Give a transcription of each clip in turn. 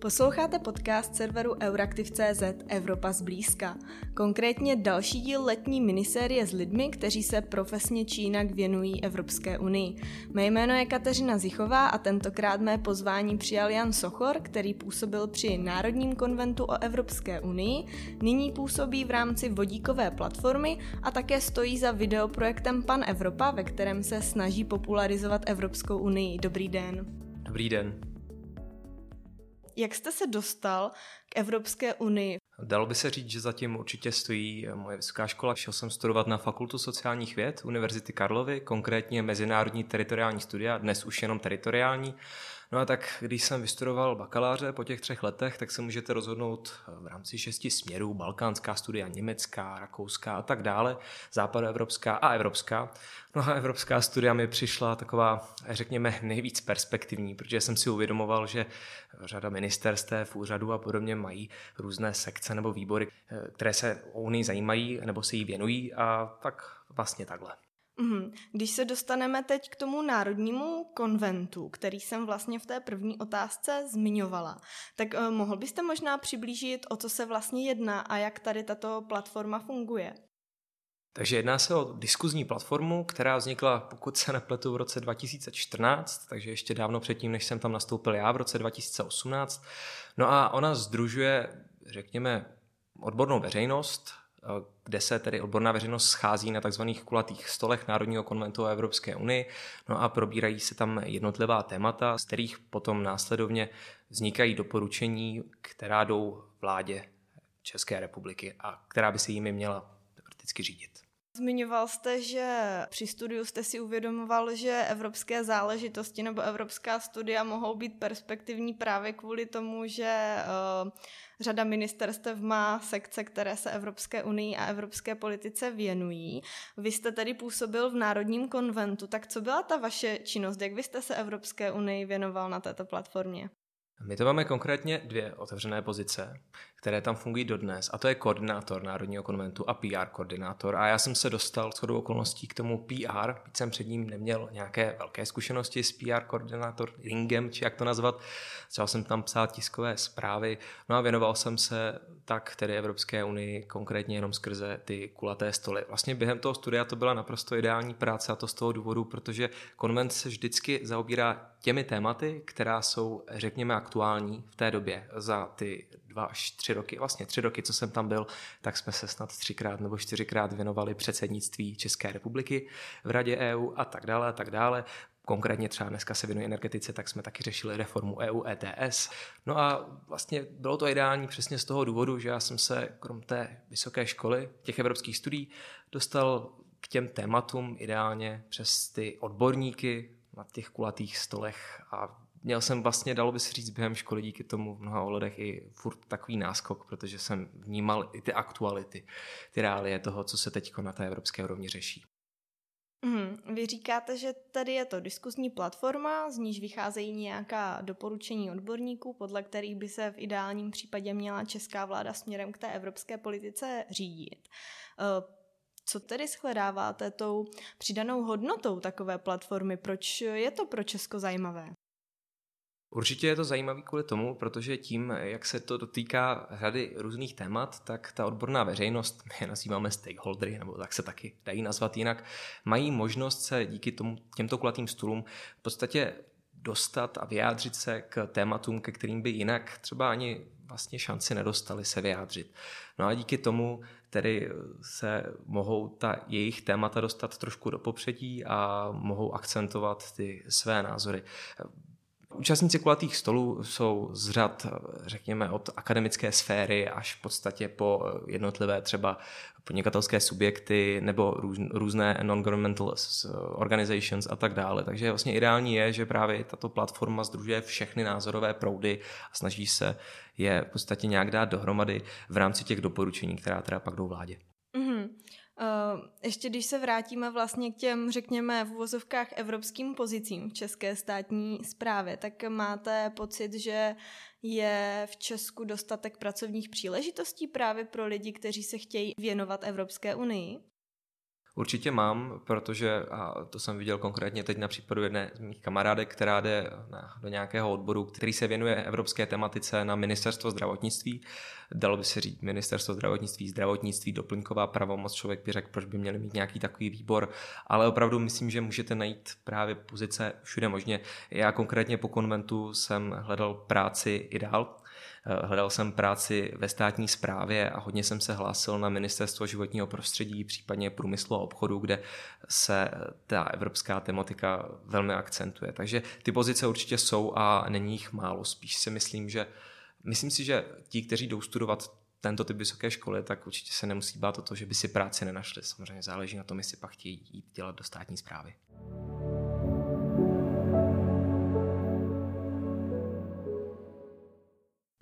Posloucháte podcast serveru Euraktiv.cz Evropa zblízka. Konkrétně další díl letní minisérie s lidmi, kteří se profesně či jinak věnují Evropské unii. Mé jméno je Kateřina Zichová a tentokrát mé pozvání přijal Jan Sochor, který působil při Národním konventu o Evropské unii, nyní působí v rámci vodíkové platformy a také stojí za videoprojektem Pan Evropa, ve kterém se snaží popularizovat Evropskou unii. Dobrý den. Dobrý den. Jak jste se dostal k Evropské unii? Dalo by se říct, že zatím určitě stojí moje vysoká škola. Šel jsem studovat na Fakultu sociálních věd Univerzity Karlovy, konkrétně Mezinárodní teritoriální studia, dnes už jenom teritoriální. No a tak, když jsem vystudoval bakaláře po těch třech letech, tak se můžete rozhodnout v rámci šesti směrů, balkánská studia, německá, rakouská a tak dále, západoevropská a evropská. No a evropská studia mi přišla taková, řekněme, nejvíc perspektivní, protože jsem si uvědomoval, že řada ministerstev, úřadů a podobně mají různé sekce nebo výbory, které se o Unii zajímají nebo se jí věnují a tak vlastně takhle. Mhm. Když se dostaneme teď k tomu národnímu konventu, který jsem vlastně v té první otázce zmiňovala, tak uh, mohl byste možná přiblížit, o co se vlastně jedná a jak tady tato platforma funguje? Takže jedná se o diskuzní platformu, která vznikla, pokud se nepletu, v roce 2014, takže ještě dávno předtím, než jsem tam nastoupil já v roce 2018. No a ona združuje, řekněme, odbornou veřejnost, Eh, kde se tedy odborná veřejnost schází na tzv. kulatých stolech Národního konventu o Evropské unii, no a probírají se tam jednotlivá témata, z kterých potom následovně vznikají doporučení, která jdou vládě České republiky a která by se jimi měla prakticky řídit. Zmiňoval jste, že při studiu jste si uvědomoval, že evropské záležitosti nebo evropská studia mohou být perspektivní právě kvůli tomu, že uh, řada ministerstev má sekce, které se Evropské unii a evropské politice věnují. Vy jste tedy působil v Národním konventu, tak co byla ta vaše činnost? Jak vy jste se Evropské unii věnoval na této platformě? My to máme konkrétně dvě otevřené pozice, které tam fungují dodnes, a to je koordinátor Národního konventu a PR koordinátor. A já jsem se dostal shodou okolností k tomu PR, byť jsem před ním neměl nějaké velké zkušenosti s PR koordinátor ringem, či jak to nazvat. Začal jsem tam psát tiskové zprávy, no a věnoval jsem se tak tedy Evropské unii konkrétně jenom skrze ty kulaté stoly. Vlastně během toho studia to byla naprosto ideální práce a to z toho důvodu, protože konvent se vždycky zaobírá těmi tématy, která jsou, řekněme, aktuální v té době za ty dva až tři roky, vlastně tři roky, co jsem tam byl, tak jsme se snad třikrát nebo čtyřikrát věnovali předsednictví České republiky v Radě EU a tak dále a tak dále. Konkrétně třeba dneska se věnuje energetice, tak jsme taky řešili reformu EU ETS. No a vlastně bylo to ideální přesně z toho důvodu, že já jsem se krom té vysoké školy, těch evropských studií, dostal k těm tématům ideálně přes ty odborníky na těch kulatých stolech a měl jsem vlastně, dalo by se říct, během školy díky tomu v mnoha ohledech i furt takový náskok, protože jsem vnímal i ty aktuality, ty reálie toho, co se teď na té evropské úrovni řeší. Mm, vy říkáte, že tady je to diskuzní platforma, z níž vycházejí nějaká doporučení odborníků, podle kterých by se v ideálním případě měla česká vláda směrem k té evropské politice řídit. Co tedy shledáváte tou přidanou hodnotou takové platformy? Proč je to pro Česko zajímavé? Určitě je to zajímavý kvůli tomu, protože tím, jak se to dotýká řady různých témat, tak ta odborná veřejnost, my je nazýváme stakeholdery, nebo tak se taky dají nazvat jinak, mají možnost se díky tomu, těmto kulatým stůlům v podstatě dostat a vyjádřit se k tématům, ke kterým by jinak třeba ani vlastně šanci nedostali se vyjádřit. No a díky tomu tedy se mohou ta jejich témata dostat trošku do popředí a mohou akcentovat ty své názory. Účastníci kulatých stolů jsou z řad, řekněme, od akademické sféry až v podstatě po jednotlivé třeba podnikatelské subjekty nebo růz, různé non-governmental organizations a tak dále. Takže vlastně ideální je, že právě tato platforma združuje všechny názorové proudy a snaží se je v podstatě nějak dát dohromady v rámci těch doporučení, která teda pak jdou vládě. Mm-hmm. Uh, ještě když se vrátíme vlastně k těm, řekněme, v uvozovkách evropským pozicím v české státní správě, tak máte pocit, že je v Česku dostatek pracovních příležitostí právě pro lidi, kteří se chtějí věnovat Evropské unii? Určitě mám, protože, a to jsem viděl konkrétně teď na případu jedné z mých kamarádek, která jde na, do nějakého odboru, který se věnuje evropské tematice na ministerstvo zdravotnictví. Dalo by se říct ministerstvo zdravotnictví, zdravotnictví, doplňková pravomoc, člověk by řekl, proč by měli mít nějaký takový výbor, ale opravdu myslím, že můžete najít právě pozice všude možně. Já konkrétně po konventu jsem hledal práci i dál, hledal jsem práci ve státní správě a hodně jsem se hlásil na ministerstvo životního prostředí, případně průmyslu a obchodu, kde se ta evropská tematika velmi akcentuje. Takže ty pozice určitě jsou a není jich málo. Spíš si myslím, že myslím si, že ti, kteří jdou studovat tento typ vysoké školy, tak určitě se nemusí bát o to, že by si práci nenašli. Samozřejmě záleží na tom, jestli pak chtějí jít dělat do státní zprávy.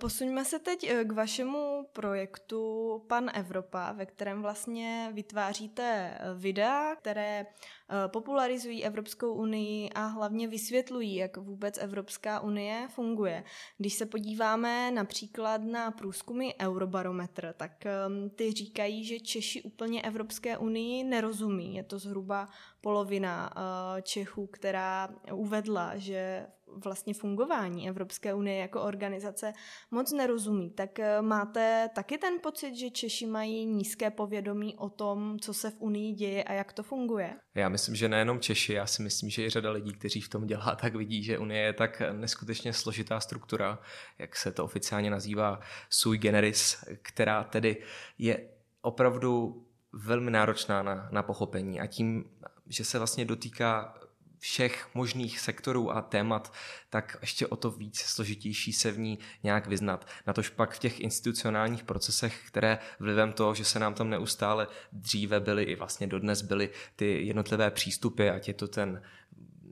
Posuňme se teď eh, k vašemu projektu Pan Evropa, ve kterém vlastně vytváříte eh, videa, které eh, popularizují Evropskou unii a hlavně vysvětlují, jak vůbec Evropská unie funguje. Když se podíváme například na průzkumy Eurobarometr, tak ehm, ty říkají, že Češi úplně Evropské unii nerozumí. Je to zhruba polovina Čechů, která uvedla, že vlastně fungování Evropské unie jako organizace moc nerozumí. Tak eh, máte taky ten pocit, že Češi mají nízké povědomí o tom, co se v Unii děje a jak to funguje? Já myslím, že nejenom Češi, já si myslím, že i řada lidí, kteří v tom dělá, tak vidí, že Unie je tak neskutečně složitá struktura, jak se to oficiálně nazývá sui generis, která tedy je opravdu velmi náročná na, na pochopení a tím, že se vlastně dotýká všech možných sektorů a témat, tak ještě o to víc složitější se v ní nějak vyznat. Na tož pak v těch institucionálních procesech, které vlivem toho, že se nám tam neustále dříve byly i vlastně dodnes byly ty jednotlivé přístupy, ať je to ten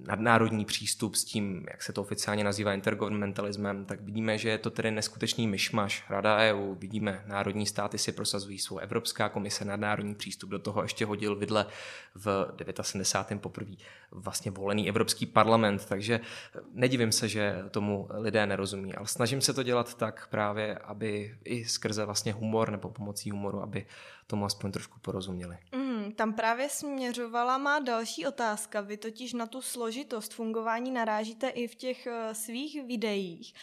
nadnárodní přístup s tím, jak se to oficiálně nazývá intergovernmentalismem, tak vidíme, že je to tedy neskutečný myšmaš. Rada EU, vidíme, národní státy si prosazují svou Evropská komise, nadnárodní přístup, do toho ještě hodil vidle v 79. poprvé vlastně volený Evropský parlament, takže nedivím se, že tomu lidé nerozumí, ale snažím se to dělat tak právě, aby i skrze vlastně humor nebo pomocí humoru, aby tomu aspoň trošku porozuměli. Mm, tam právě směřovala má další otázka. Vy totiž na tu složitost fungování narážíte i v těch uh, svých videích.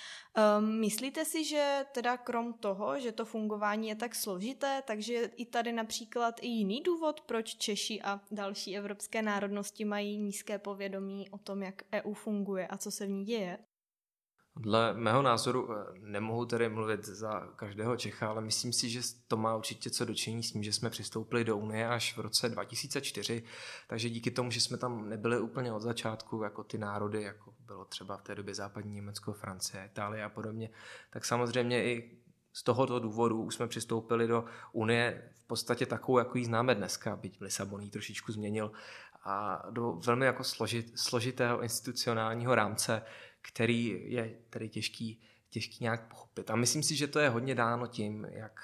Um, myslíte si, že teda krom toho, že to fungování je tak složité, takže i tady například i jiný důvod, proč Češi a další evropské národnosti mají nízké povědomí o tom, jak EU funguje a co se v ní děje? Dle mého názoru eh, nemohu tedy mluvit za každého Čecha, ale myslím si, že to má určitě co dočení s tím, že jsme přistoupili do Unie až v roce 2004, takže díky tomu, že jsme tam nebyli úplně od začátku jako ty národy, jako bylo třeba v té době západní Německo, Francie, Itálie a podobně, tak samozřejmě i z tohoto důvodu už jsme přistoupili do Unie v podstatě takovou, jako ji známe dneska, byť Lisabon ji trošičku změnil, a do velmi jako složit, složitého institucionálního rámce, který je tedy těžký, těžký nějak pochopit. A myslím si, že to je hodně dáno tím, jak,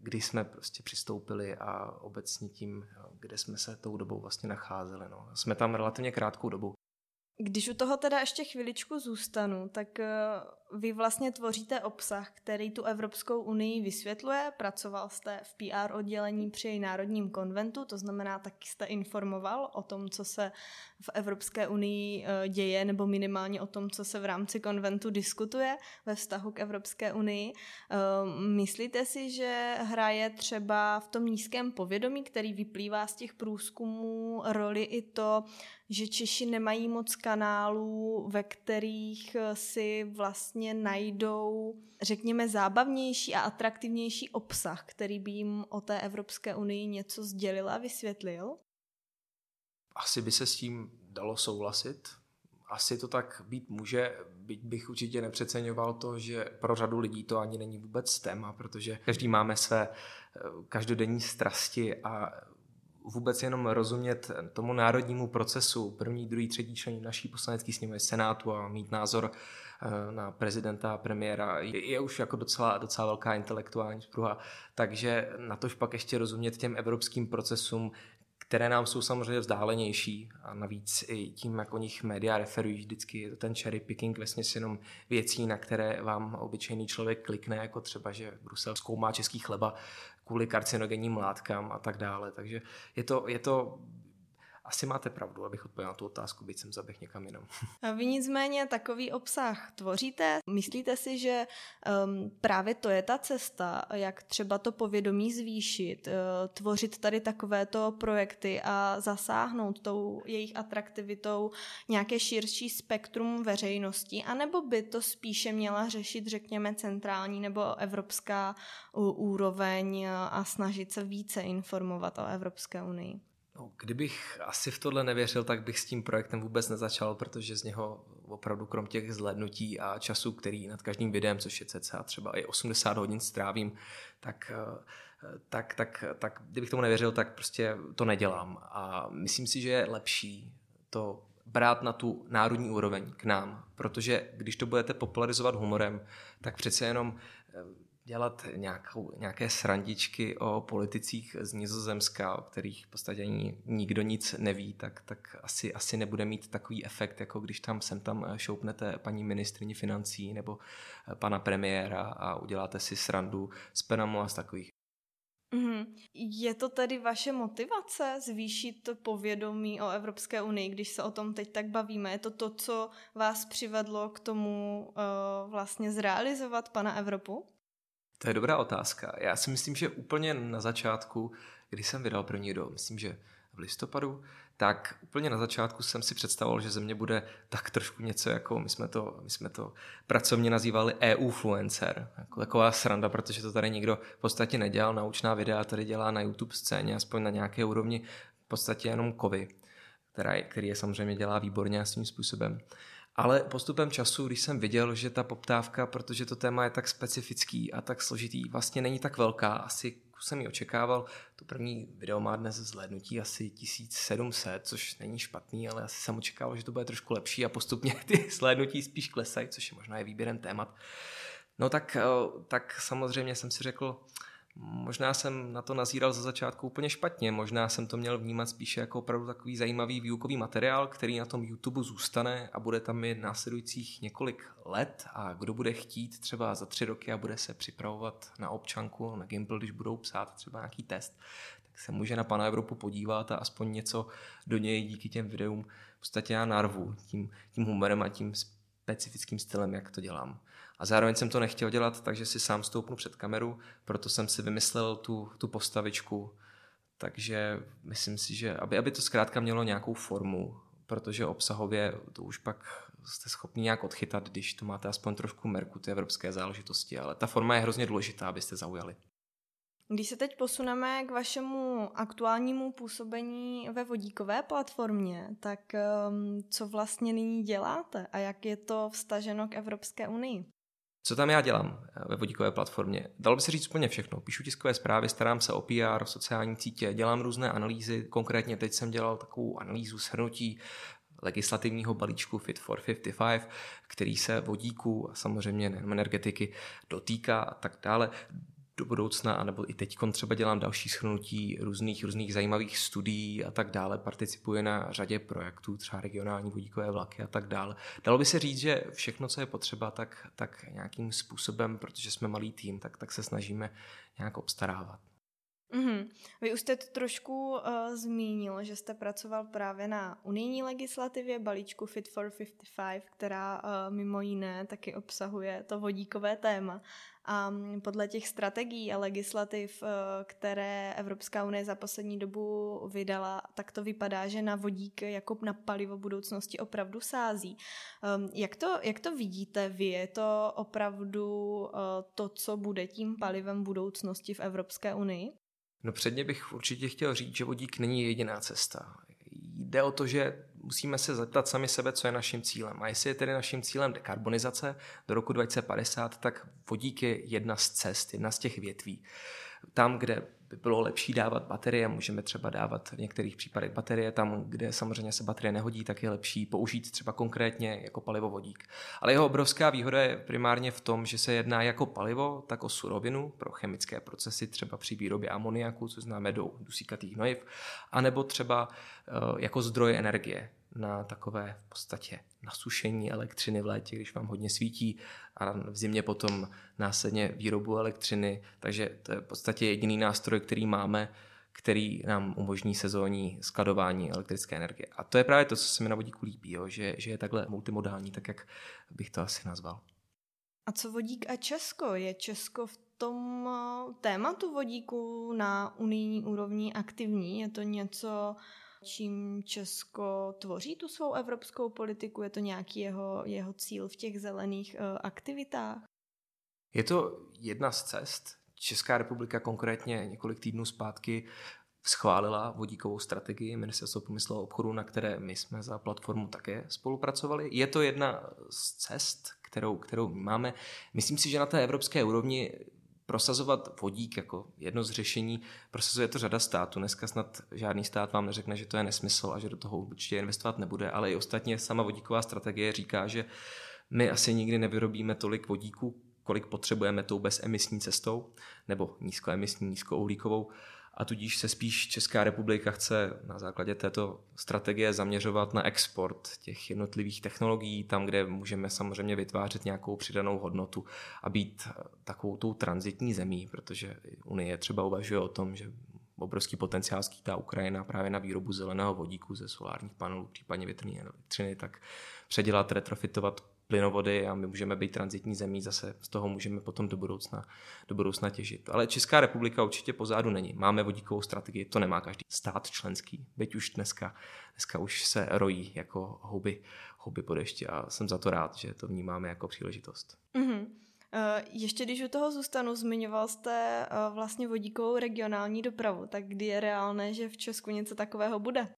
kdy jsme prostě přistoupili a obecně tím, kde jsme se tou dobou vlastně nacházeli. No. Jsme tam relativně krátkou dobu. Když u toho teda ještě chviličku zůstanu, tak eh, vy vlastně tvoříte obsah, který tu Evropskou unii vysvětluje. Pracoval jste v PR oddělení při Národním konventu, to znamená, taky jste informoval o tom, co se v Evropské unii eh, děje, nebo minimálně o tom, co se v rámci konventu diskutuje ve vztahu k Evropské unii. Eh, myslíte si, že hraje třeba v tom nízkém povědomí, který vyplývá z těch průzkumů, roli i to, že Češi nemají moc kanálů, ve kterých si vlastně najdou, řekněme, zábavnější a atraktivnější obsah, který by jim o té Evropské unii něco sdělil a vysvětlil? Asi by se s tím dalo souhlasit. Asi to tak být může, byť bych určitě nepřeceňoval to, že pro řadu lidí to ani není vůbec téma, protože každý máme své eh, každodenní strasti a vůbec jenom rozumět tomu národnímu procesu, první, druhý, třetí člen naší poslanecké sněmovny Senátu a mít názor eh, na prezidenta a premiéra je, už jako docela, docela velká intelektuální spruha. Takže na tož pak ještě rozumět těm evropským procesům, které nám jsou samozřejmě vzdálenější a navíc i tím, jak o nich média referují vždycky, je to ten cherry picking vlastně jenom věcí, na které vám obyčejný člověk klikne, jako třeba, že Brusel zkoumá český chleba kvůli karcinogenním látkám a tak dále. Takže je to, je to asi máte pravdu, abych odpověděl na tu otázku, byť jsem zaběh někam jinam. A vy nicméně takový obsah tvoříte? Myslíte si, že um, právě to je ta cesta, jak třeba to povědomí zvýšit, uh, tvořit tady takovéto projekty a zasáhnout tou jejich atraktivitou nějaké širší spektrum veřejnosti, anebo by to spíše měla řešit, řekněme, centrální nebo evropská úroveň a snažit se více informovat o Evropské unii? No, kdybych asi v tohle nevěřil, tak bych s tím projektem vůbec nezačal, protože z něho opravdu krom těch zhlednutí a času, který nad každým videem, což je cca třeba i 80 hodin strávím, tak, eh, tak, tak, tak kdybych tomu nevěřil, tak prostě to nedělám. A myslím si, že je lepší to brát na tu národní úroveň k nám, protože když to budete popularizovat humorem, tak přece jenom eh, dělat nějakou, nějaké srandičky o politicích z Nizozemska, o kterých v podstatě ani nikdo nic neví, tak, tak asi, asi nebude mít takový efekt, jako když tam sem tam šoupnete paní ministrině financí nebo pana premiéra a uděláte si srandu z Penamu a z takových. Mm-hmm. Je to tedy vaše motivace zvýšit povědomí o Evropské unii, když se o tom teď tak bavíme? Je to to, co vás přivedlo k tomu uh, vlastně zrealizovat pana Evropu? To je dobrá otázka. Já si myslím, že úplně na začátku, když jsem vydal první do, myslím, že v listopadu, tak úplně na začátku jsem si představoval, že ze mě bude tak trošku něco jako, my jsme to, my jsme to pracovně nazývali EU-fluencer. Jako taková sranda, protože to tady nikdo v podstatě nedělal. Naučná videa tady dělá na YouTube scéně, aspoň na nějaké úrovni, v podstatě jenom kovy, která, který je samozřejmě dělá výborně a svým způsobem. Ale postupem času, když jsem viděl, že ta poptávka, protože to téma je tak specifický a tak složitý, vlastně není tak velká, asi jsem ji očekával. To první video má dnes zhlédnutí asi 1700, což není špatný, ale asi jsem očekával, že to bude trošku lepší a postupně ty zhlédnutí spíš klesají, což je možná je výběrem témat. No tak, eh, tak samozřejmě jsem si řekl, Možná jsem na to nazíral za začátku úplně špatně, možná jsem to měl vnímat spíše jako opravdu takový zajímavý výukový materiál, který na tom YouTube zůstane a bude tam i následujících několik let. A kdo bude chtít třeba za tři roky a bude se připravovat na občanku, na Gimple, když budou psát třeba nějaký test, tak se může na Pana Evropu podívat a aspoň něco do něj díky těm videům v podstatě já narvu tím, tím humorem a tím specifickým stylem, jak to dělám. A zároveň jsem to nechtěl dělat, takže si sám stoupnu před kameru, proto jsem si vymyslel tu, tu postavičku. Takže myslím si, že aby, aby to zkrátka mělo nějakou formu, protože obsahově to už pak jste schopni nějak odchytat, když to máte aspoň trošku merku ty evropské záležitosti, ale ta forma je hrozně důležitá, abyste zaujali. Když se teď posuneme k vašemu aktuálnímu působení ve vodíkové platformě, tak um, co vlastně nyní děláte a jak je to vstaženo k Evropské unii? Co tam já dělám eh, ve vodíkové platformě? Dalo by se říct úplně všechno. Píšu tiskové zprávy, starám se o PR, sociální sítě, dělám různé analýzy. Konkrétně teď jsem dělal takovou analýzu shrnutí legislativního balíčku Fit for 55, který se vodíku a samozřejmě nejen energetiky dotýká a tak dále do budoucna, anebo i teď třeba dělám další schrnutí různých, různých zajímavých studií a tak dále, participuji na řadě projektů, třeba regionální vodíkové vlaky a tak dále. Dalo by se říct, že všechno, co je potřeba, tak, tak nějakým způsobem, protože jsme malý tým, tak, tak se snažíme nějak obstarávat. Mm-hmm. Vy už jste to trošku uh, zmínil, že jste pracoval právě na unijní legislativě balíčku Fit for 55, která uh, mimo jiné taky obsahuje to vodíkové téma. A podle těch strategií a legislativ, uh, které Evropská unie za poslední dobu vydala, tak to vypadá, že na vodík jako na palivo budoucnosti opravdu sází. Um, jak, to, jak to vidíte vy? Je to opravdu uh, to, co bude tím palivem budoucnosti v Evropské unii? No předně bych určitě chtěl říct, že vodík není jediná cesta. Jde o to, že musíme se zeptat sami sebe, co je naším cílem. A jestli je tedy naším cílem dekarbonizace do roku 2050, tak vodík je jedna z cest, jedna z těch větví. Tam, kde by bylo lepší dávat baterie, můžeme třeba dávat v některých případech baterie tam, kde samozřejmě se baterie nehodí, tak je lepší použít třeba konkrétně jako palivovodík. Ale jeho obrovská výhoda je primárně v tom, že se jedná jako palivo, tak o surovinu pro chemické procesy, třeba při výrobě amoniaku, což známe do dusíkatých hnojiv, anebo třeba eh, jako zdroj energie na takové v podstatě nasušení elektřiny v létě, když vám hodně svítí a v zimě potom následně výrobu elektřiny. Takže to je v podstatě jediný nástroj, který máme, který nám umožní sezónní skladování elektrické energie. A to je právě to, co se mi na vodíku líbí, jo, že, že je takhle multimodální, tak jak bych to asi nazval. A co vodík a Česko? Je Česko v tom eh, tématu vodíku na unijní úrovni aktivní? Je to něco, čím Česko tvoří tu svou evropskou politiku? Je to nějaký jeho, jeho cíl v těch zelených uh, aktivitách? Je to jedna z cest. Česká republika konkrétně několik týdnů zpátky schválila vodíkovou strategii Ministerstva průmyslu a obchodu, na které my jsme za platformu také spolupracovali. Je to jedna z cest, kterou, kterou máme. Myslím si, že na té evropské úrovni prosazovat vodík jako jedno z řešení, prosazuje to řada států. Dneska snad žádný stát vám neřekne, že to je nesmysl a že do toho určitě investovat nebude, ale i ostatně sama vodíková strategie říká, že my asi nikdy nevyrobíme tolik vodíku, kolik potřebujeme tou bezemisní cestou, nebo nízkoemisní, nízkouhlíkovou, a tudíž se spíš Česká republika chce na základě této strategie zaměřovat na export těch jednotlivých technologií, tam, kde můžeme samozřejmě vytvářet nějakou přidanou hodnotu a být takovou tou transitní zemí, protože Unie třeba uvažuje o tom, že obrovský potenciál skýtá Ukrajina právě na výrobu zeleného vodíku ze solárních panelů, případně větrné elektřiny, tak předělat, retrofitovat plynovody a my můžeme být transitní zemí, zase z toho můžeme potom do budoucna, do budoucna těžit. Ale Česká republika určitě pozádu není. Máme vodíkovou strategii, to nemá každý stát členský, byť už dneska, dneska už se rojí jako houby, houby po dešti a jsem za to rád, že to vnímáme jako příležitost. Mm-hmm. Ještě když u toho zůstanu, zmiňoval jste eh, vlastně vodíkovou regionální dopravu, tak kdy je reálné, že v Česku něco takového bude?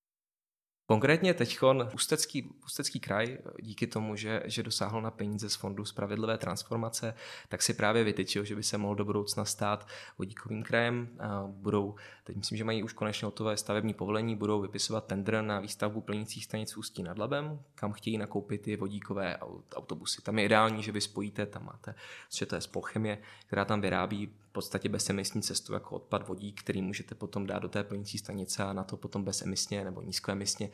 Konkrétně teď Ústecký, Ústecký kraj díky tomu, že, že dosáhl na peníze z Fondu spravedlivé transformace, tak si právě vytyčil, že by se mohl do budoucna stát vodíkovým krajem. Budou, teď myslím, že mají už konečně hotové stavební povolení, budou vypisovat tender na výstavbu plnících stanic Ústí nad Labem, kam chtějí nakoupit ty vodíkové autobusy. Tam je ideální, že vy spojíte, tam máte, že to je spolchemie, která tam vyrábí podstatě bezemisní cestu jako odpad vodík, který můžete potom dát do té plnící stanice a na to potom bezemisně nebo nízkoemisně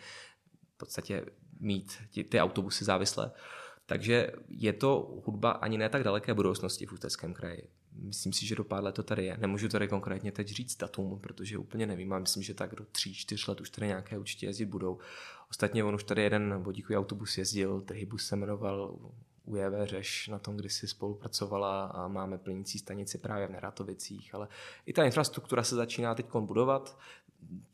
v podstatě mít ty, ty autobusy závislé. Takže je to hudba ani ne tak daleké budoucnosti v Ústeckém kraji. Myslím si, že do pár let to tady je. Nemůžu tady konkrétně teď říct datum, protože úplně nevím, ale myslím, že tak do tří, čtyř let už tady nějaké určitě jezdit budou. Ostatně on už tady jeden vodíkový autobus jezdil, Trhybus se jmenoval, UJV Řeš na tom kdysi spolupracovala a máme plnící stanici právě v Neratovicích, ale i ta infrastruktura se začíná teď budovat.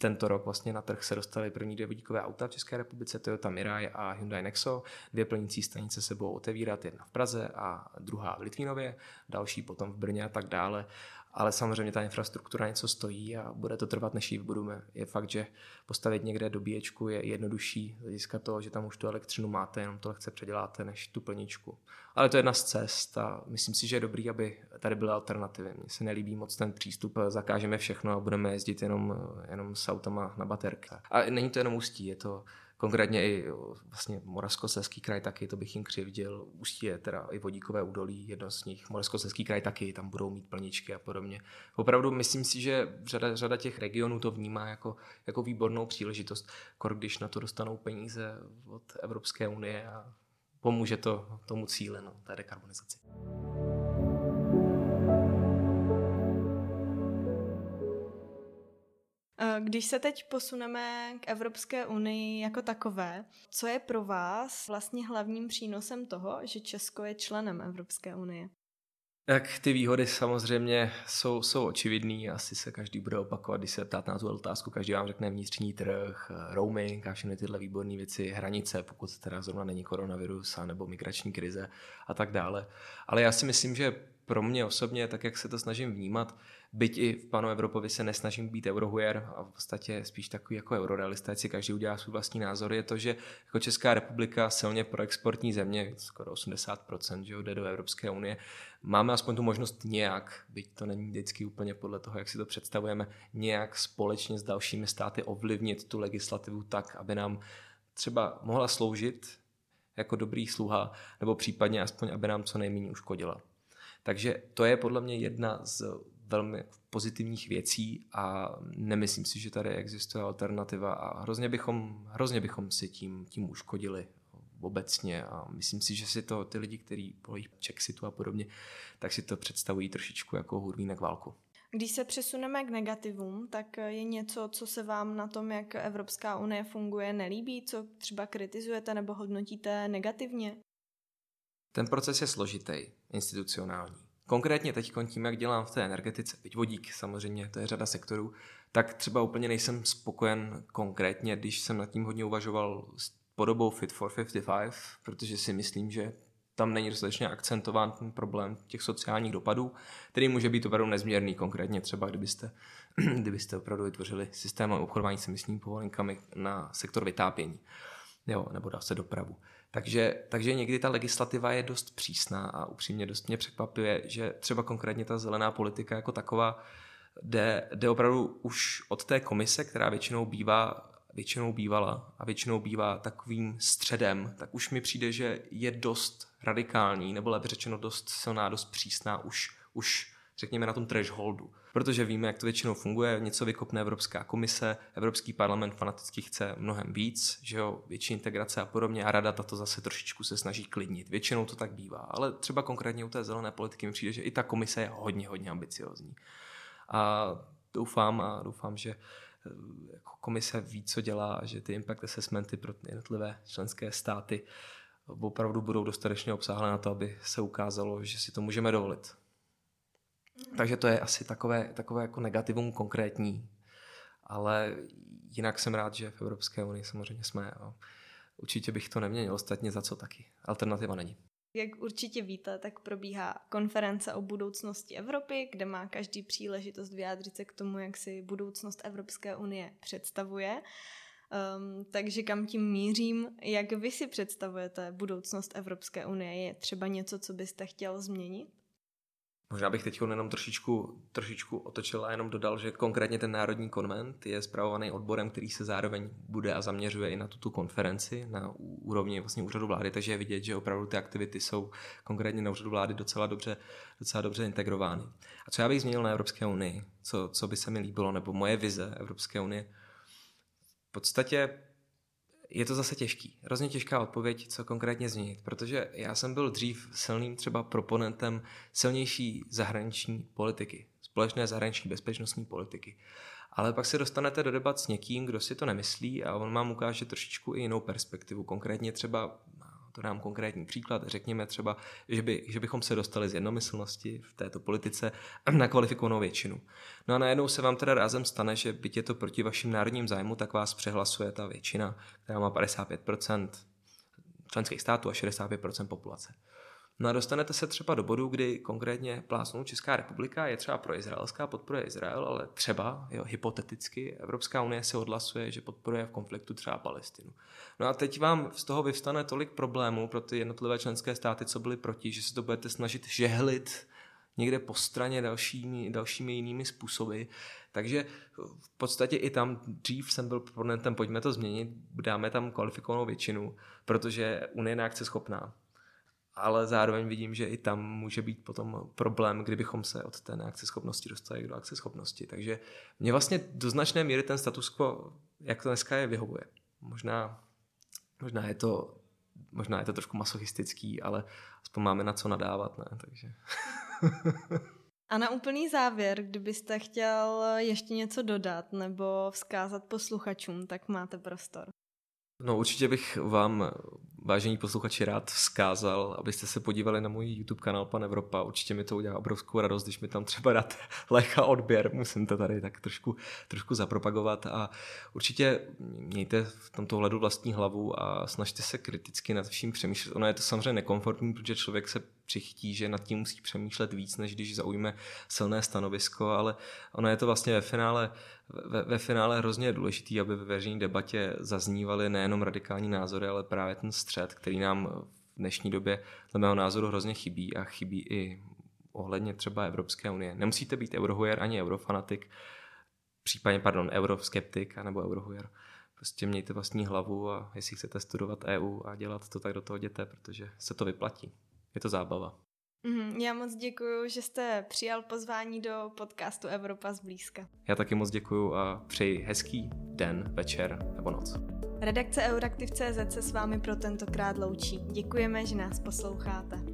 Tento rok vlastně na trh se dostaly první dvě vodíkové auta v České republice, Toyota Mirai a Hyundai Nexo. Dvě plnící stanice se budou otevírat, jedna v Praze a druhá v Litvínově, další potom v Brně a tak dále ale samozřejmě ta infrastruktura něco stojí a bude to trvat, než ji vybudujeme. Je fakt, že postavit někde dobíječku je jednodušší z hlediska toho, že tam už tu elektřinu máte, jenom to lehce předěláte než tu plničku. Ale to je jedna z cest a myslím si, že je dobrý, aby tady byly alternativy. Mně se nelíbí moc ten přístup, zakážeme všechno a budeme jezdit jenom, jenom s autama na baterka. A není to jenom ústí, je to konkrétně i vlastně Moravskoslezský kraj taky, to bych jim křivdil. Ústí je teda i vodíkové údolí, jedno z nich. Moravskoslezský kraj taky, tam budou mít plničky a podobně. Opravdu myslím si, že řada, řada těch regionů to vnímá jako, jako výbornou příležitost, když na to dostanou peníze od Evropské unie a pomůže to tomu cíli, no, té dekarbonizaci. Když se teď posuneme k Evropské unii jako takové, co je pro vás vlastně hlavním přínosem toho, že Česko je členem Evropské unie? Tak ty výhody samozřejmě jsou, jsou očividný, asi se každý bude opakovat, když se ptáte na tu otázku, každý vám řekne vnitřní trh, roaming a všechny tyhle výborné věci, hranice, pokud teda zrovna není koronavirus a nebo migrační krize a tak dále. Ale já si myslím, že pro mě osobně, tak jak se to snažím vnímat, byť i v panu Evropovi se nesnažím být eurohujer a v podstatě spíš takový jako eurorealista, si každý udělá svůj vlastní názor, je to, že jako Česká republika silně pro exportní země, skoro 80%, že jde do Evropské unie, máme aspoň tu možnost nějak, byť to není vždycky úplně podle toho, jak si to představujeme, nějak společně s dalšími státy ovlivnit tu legislativu tak, aby nám třeba mohla sloužit jako dobrý sluha, nebo případně aspoň, aby nám co nejméně uškodila. Takže to je podle mě jedna z velmi pozitivních věcí a nemyslím si, že tady existuje alternativa a hrozně bychom, hrozně bychom si tím, tím uškodili obecně a myslím si, že si to ty lidi, kteří volí Chexitu a podobně, tak si to představují trošičku jako hurvínek válku. Když se přesuneme k negativům, tak je něco, co se vám na tom, jak Evropská unie funguje, nelíbí, co třeba kritizujete nebo hodnotíte negativně? Ten proces je složitý, institucionální. Konkrétně teď tím, jak dělám v té energetice, teď vodík samozřejmě, to je řada sektorů, tak třeba úplně nejsem spokojen konkrétně, když jsem nad tím hodně uvažoval s podobou Fit for 55, protože si myslím, že tam není dostatečně akcentován ten problém těch sociálních dopadů, který může být opravdu nezměrný, konkrétně třeba kdybyste, kdybyste opravdu vytvořili systém obchodování s emisními povolenkami na sektor vytápění, jo, nebo dá se dopravu. Takže, takže někdy ta legislativa je dost přísná a upřímně dost mě překvapuje, že třeba konkrétně ta zelená politika jako taková jde, jde opravdu už od té komise, která většinou bývá většinou bývala a většinou bývá takovým středem, tak už mi přijde, že je dost radikální, nebo lépe řečeno dost silná, dost přísná už, už řekněme na tom thresholdu. Protože víme, jak to většinou funguje, něco vykopne Evropská komise, Evropský parlament fanaticky chce mnohem víc, že jo, větší integrace a podobně a rada tato zase trošičku se snaží klidnit. Většinou to tak bývá, ale třeba konkrétně u té zelené politiky mi přijde, že i ta komise je hodně, hodně ambiciozní. A doufám a doufám, že eh, jako komise ví, co dělá, že ty impact assessmenty pro jednotlivé členské státy opravdu budou dostatečně obsáhlé na to, aby se ukázalo, že si to můžeme dovolit. Takže to je asi takové, takové jako negativum konkrétní. Ale jinak jsem rád, že v Evropské unii samozřejmě jsme. A určitě bych to neměnil, ostatně za co taky. Alternativa není. Jak určitě víte, tak probíhá konference o budoucnosti Evropy, kde má každý příležitost vyjádřit se k tomu, jak si budoucnost Evropské unie představuje. Um, takže kam tím mířím, jak vy si představujete budoucnost Evropské unie? Je třeba něco, co byste chtěl změnit? Možná bych teď jenom trošičku, trošičku otočil a jenom dodal, že konkrétně ten Národní konvent je zpravovaný odborem, který se zároveň bude a zaměřuje i na tuto konferenci na úrovni vlastně úřadu vlády, takže je vidět, že opravdu ty aktivity jsou konkrétně na úřadu vlády docela dobře, docela dobře integrovány. A co já bych změnil na Evropské unii, co, co by se mi líbilo, nebo moje vize Evropské unie, v podstatě je to zase těžký. Hrozně těžká odpověď, co konkrétně změnit, protože já jsem byl dřív silným třeba proponentem silnější zahraniční politiky, společné zahraniční bezpečnostní politiky. Ale pak se dostanete do debat s někým, kdo si to nemyslí a on vám ukáže trošičku i jinou perspektivu. Konkrétně třeba to dám konkrétní příklad, řekněme třeba, že, by, že bychom se dostali z jednomyslnosti v této politice na kvalifikovanou většinu. No a najednou se vám teda rázem stane, že byť je to proti vašim národním zájmu, tak vás přehlasuje ta většina, která má 55% členských států a 65% populace. No a dostanete se třeba do bodu, kdy konkrétně plásnou Česká republika je třeba pro izraelská, podporuje Izrael, ale třeba, jo, hypoteticky, Evropská unie se odhlasuje, že podporuje v konfliktu třeba Palestinu. No a teď vám z toho vyvstane tolik problémů pro ty jednotlivé členské státy, co byly proti, že se to budete snažit žehlit někde po straně dalšími, dalšími jinými způsoby. Takže v podstatě i tam dřív jsem byl proponentem, pojďme to změnit, dáme tam kvalifikovanou většinu, protože Unie je schopná ale zároveň vidím, že i tam může být potom problém, kdybychom se od té neakceschopnosti dostali do akceschopnosti. Takže mě vlastně do značné míry ten status quo, jak to dneska je, vyhovuje. Možná, možná je to možná je to trošku masochistický, ale aspoň máme na co nadávat, ne? Takže... A na úplný závěr, kdybyste chtěl ještě něco dodat nebo vzkázat posluchačům, tak máte prostor. No určitě bych vám vážení posluchači, rád vzkázal, abyste se podívali na můj YouTube kanál Pan Evropa. Určitě mi to udělá obrovskou radost, když mi tam třeba dát lecha odběr. Musím to tady tak trošku, trošku zapropagovat a určitě mějte v tomto hledu vlastní hlavu a snažte se kriticky nad vším přemýšlet. Ono je to samozřejmě nekomfortní, protože člověk se přichytí, že nad tím musí přemýšlet víc, než když zaujme silné stanovisko, ale ono je to vlastně ve finále, ve, ve finále hrozně důležitý, aby ve veřejné debatě zaznívaly nejenom radikální názory, ale právě ten střed, který nám v dnešní době dle mého názoru hrozně chybí a chybí i ohledně třeba Evropské unie. Nemusíte být eurohujer ani eurofanatik, případně, pardon, euroskeptik nebo eurohujer. Prostě mějte vlastní hlavu a jestli chcete studovat EU a dělat to, tak do toho jděte, protože se to vyplatí je to zábava. Mm, já moc děkuji, že jste přijal pozvání do podcastu Evropa zblízka. Já taky moc děkuji a přeji hezký den, večer nebo noc. Redakce Euraktiv.cz se s vámi pro tentokrát loučí. Děkujeme, že nás posloucháte.